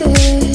bitmedi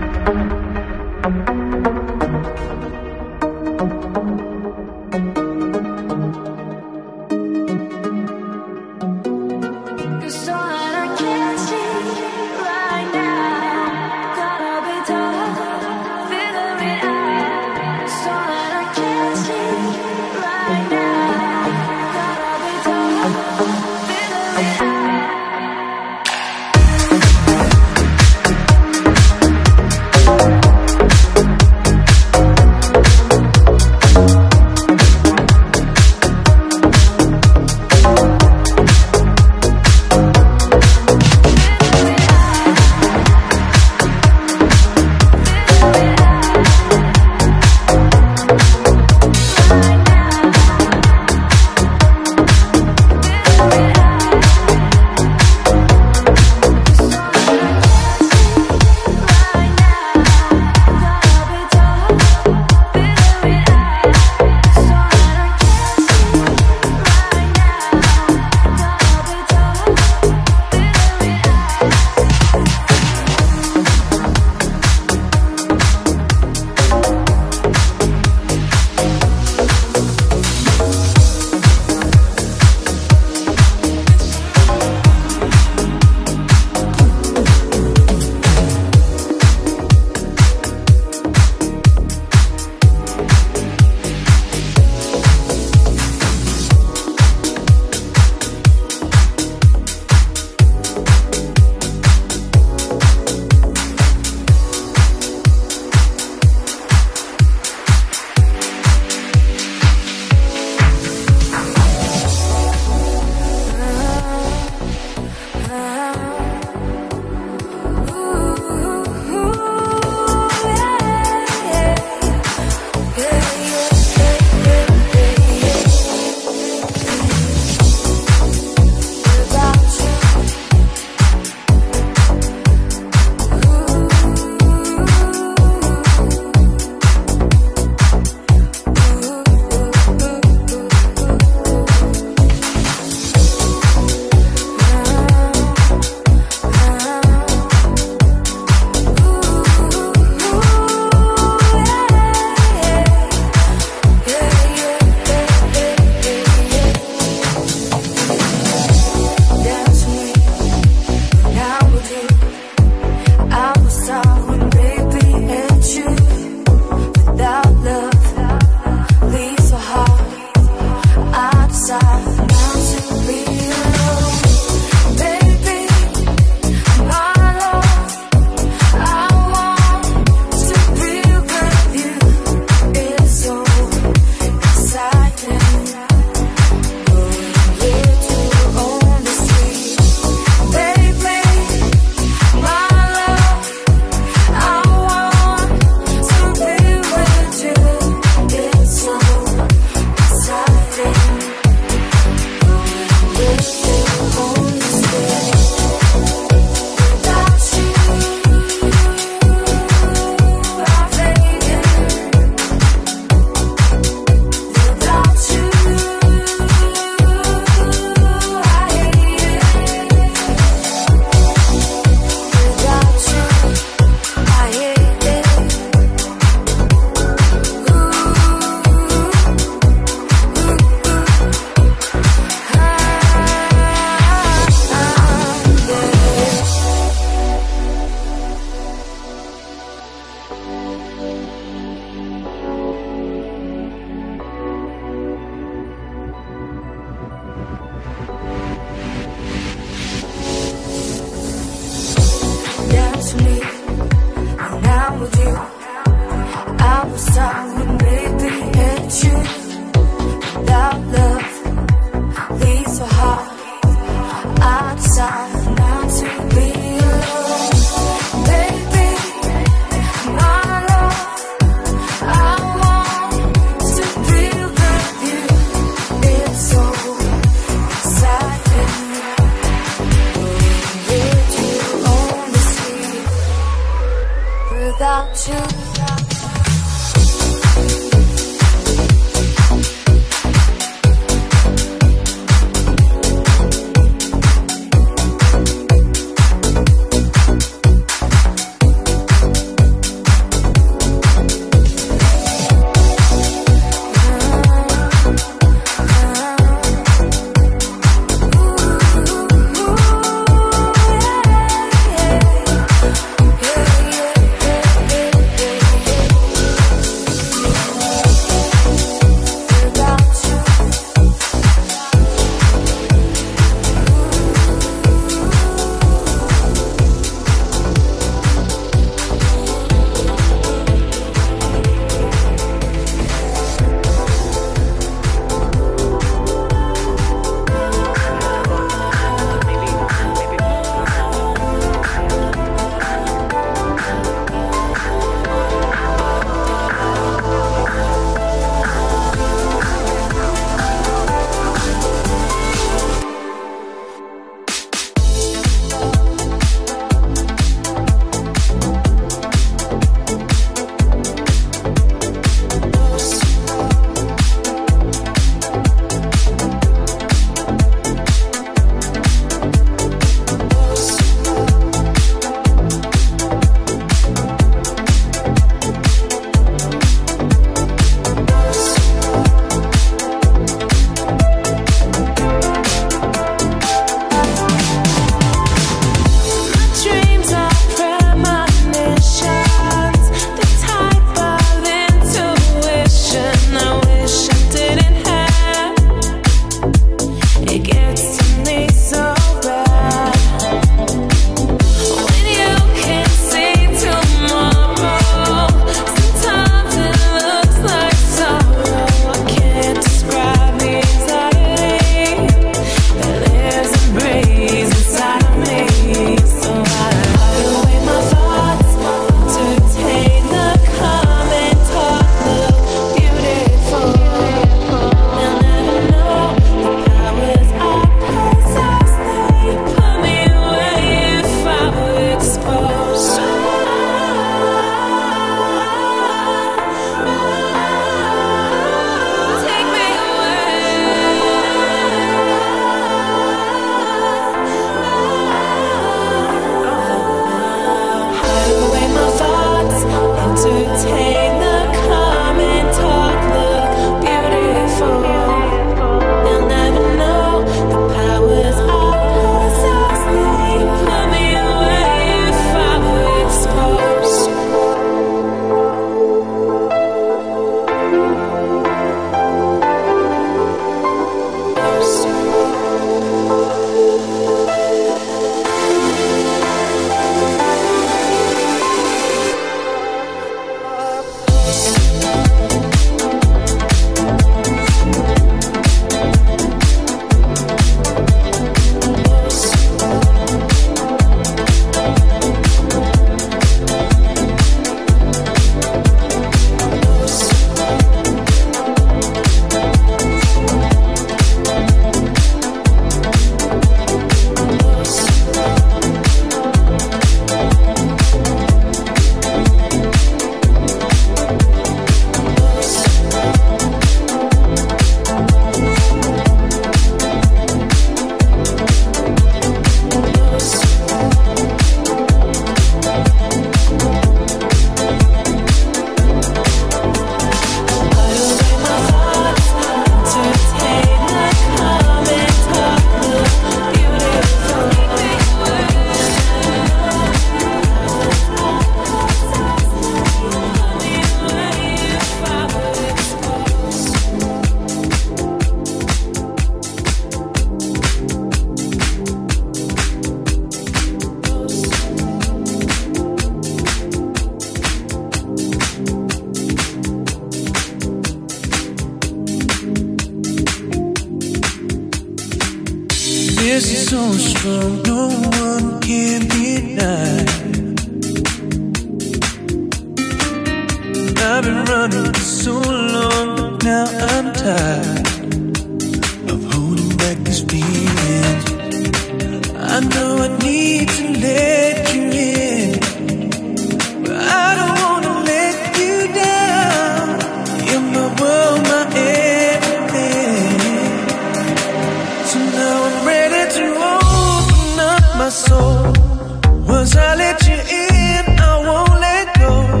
Once I let you in, I won't let go.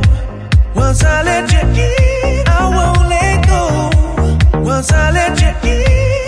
Once I let you in, I won't let go. Once I let you in.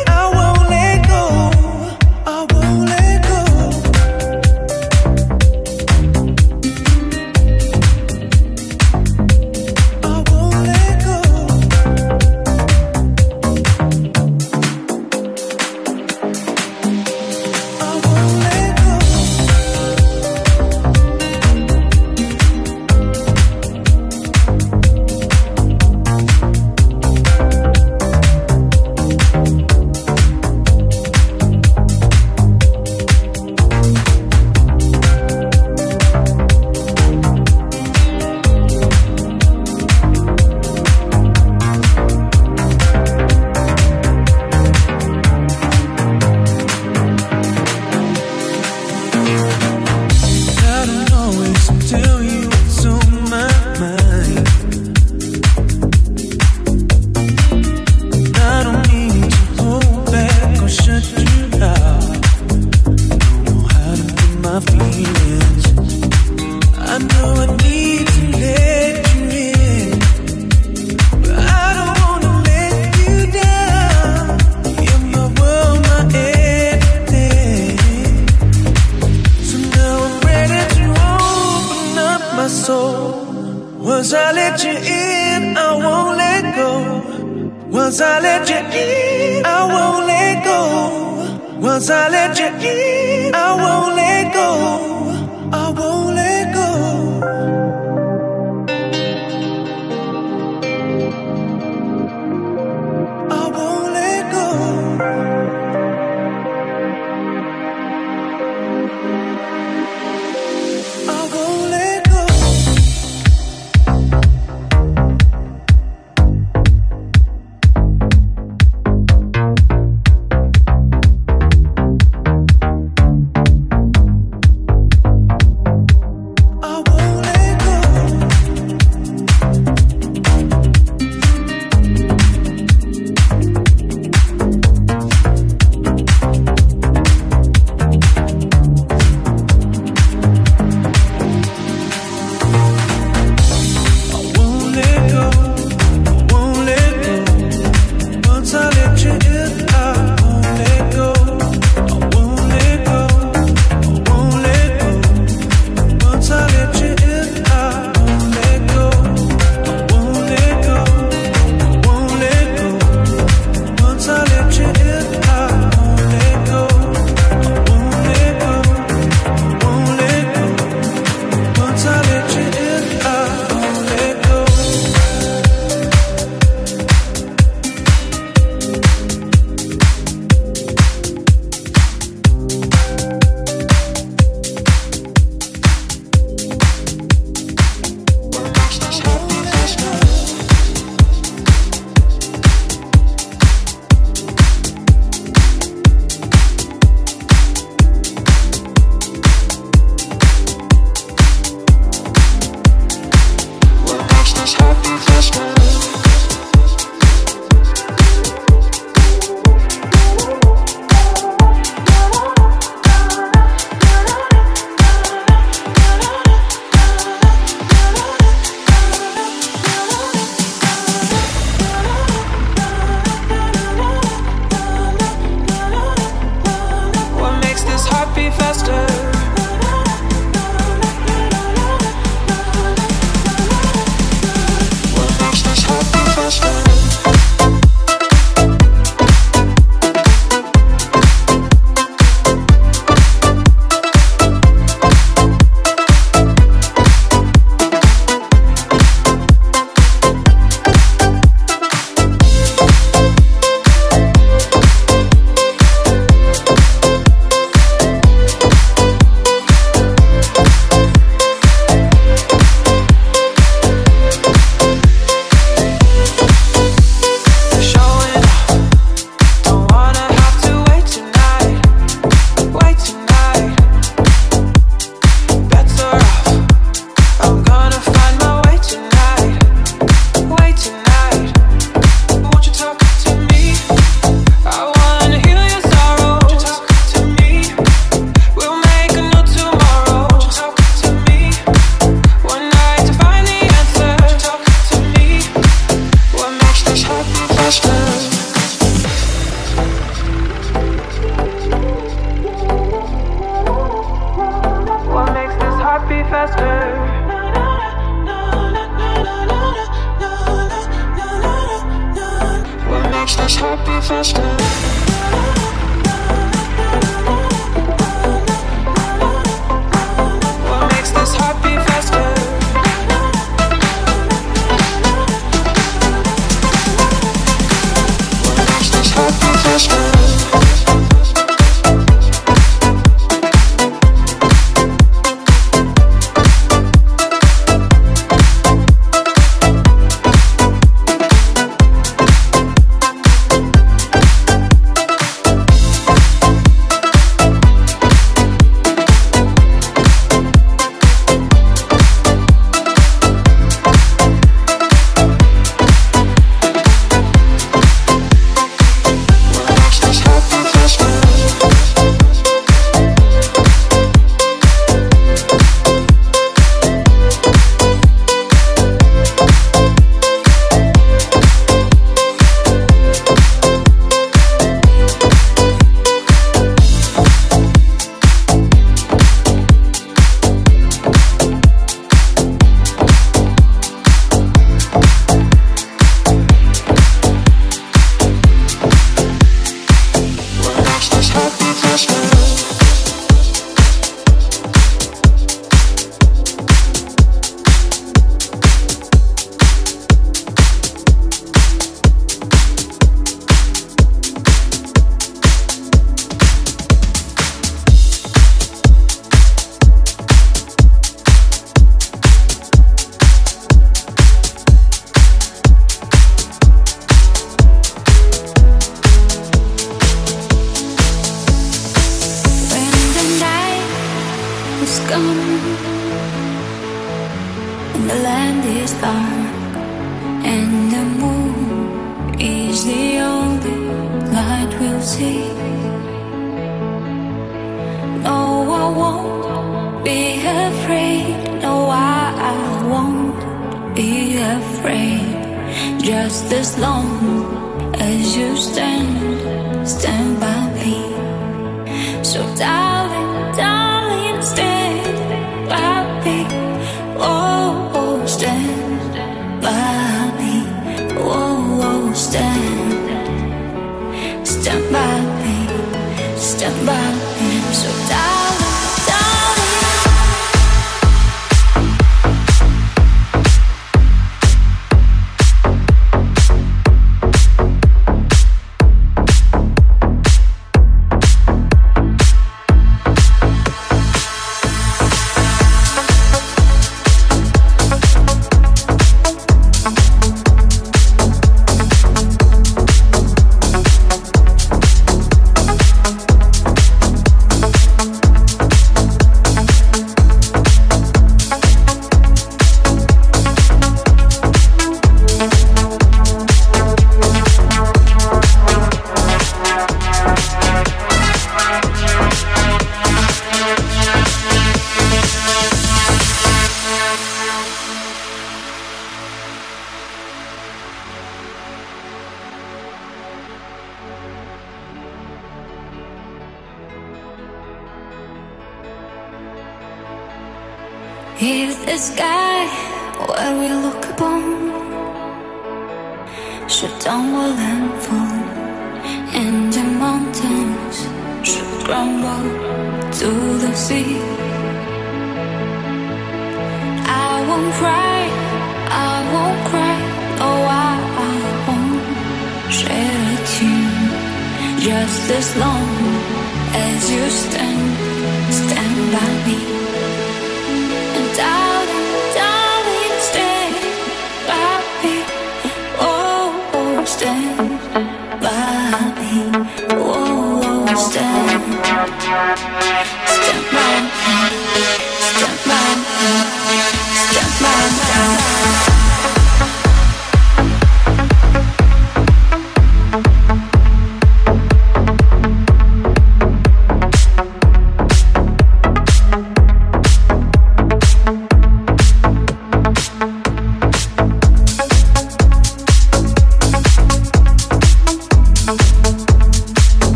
Stand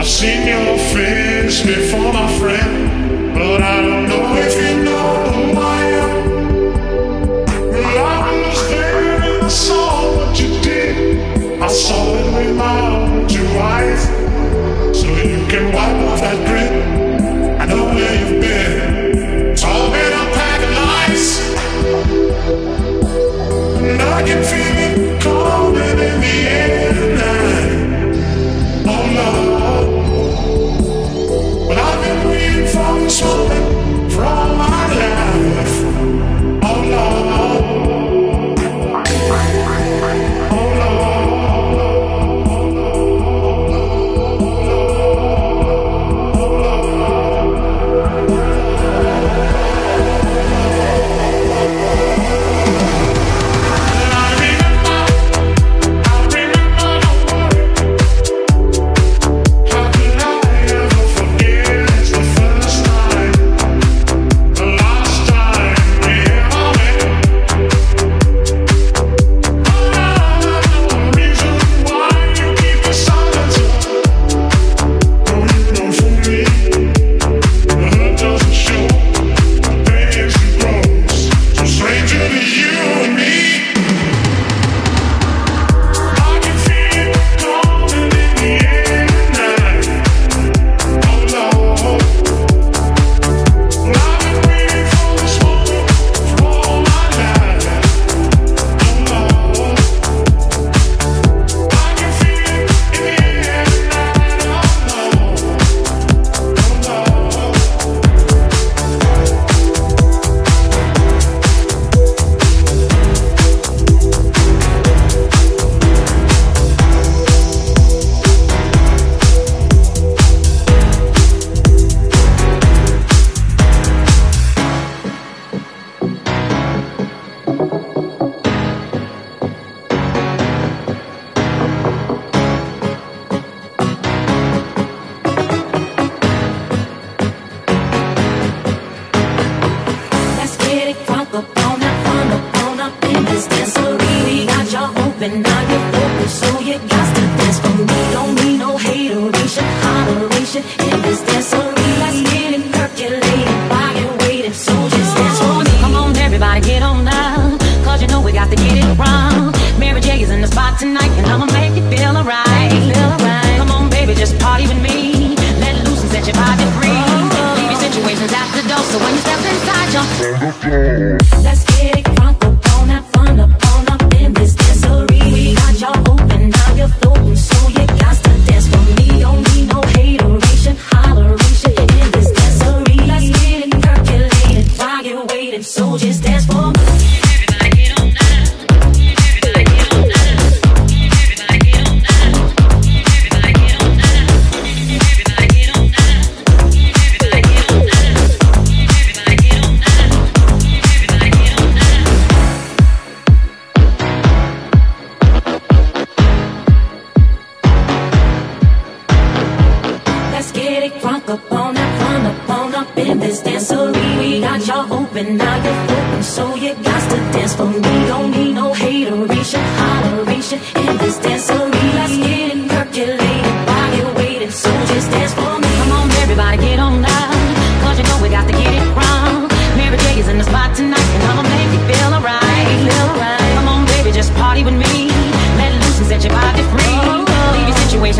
I've seen your face before, my friend, but I don't know if you know who I am. Well, I was there and I saw what you did. I saw it with my own two eyes. So you can wipe off that grin. I know where you've been. It's all been a pack of lies. And I can feel.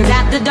at the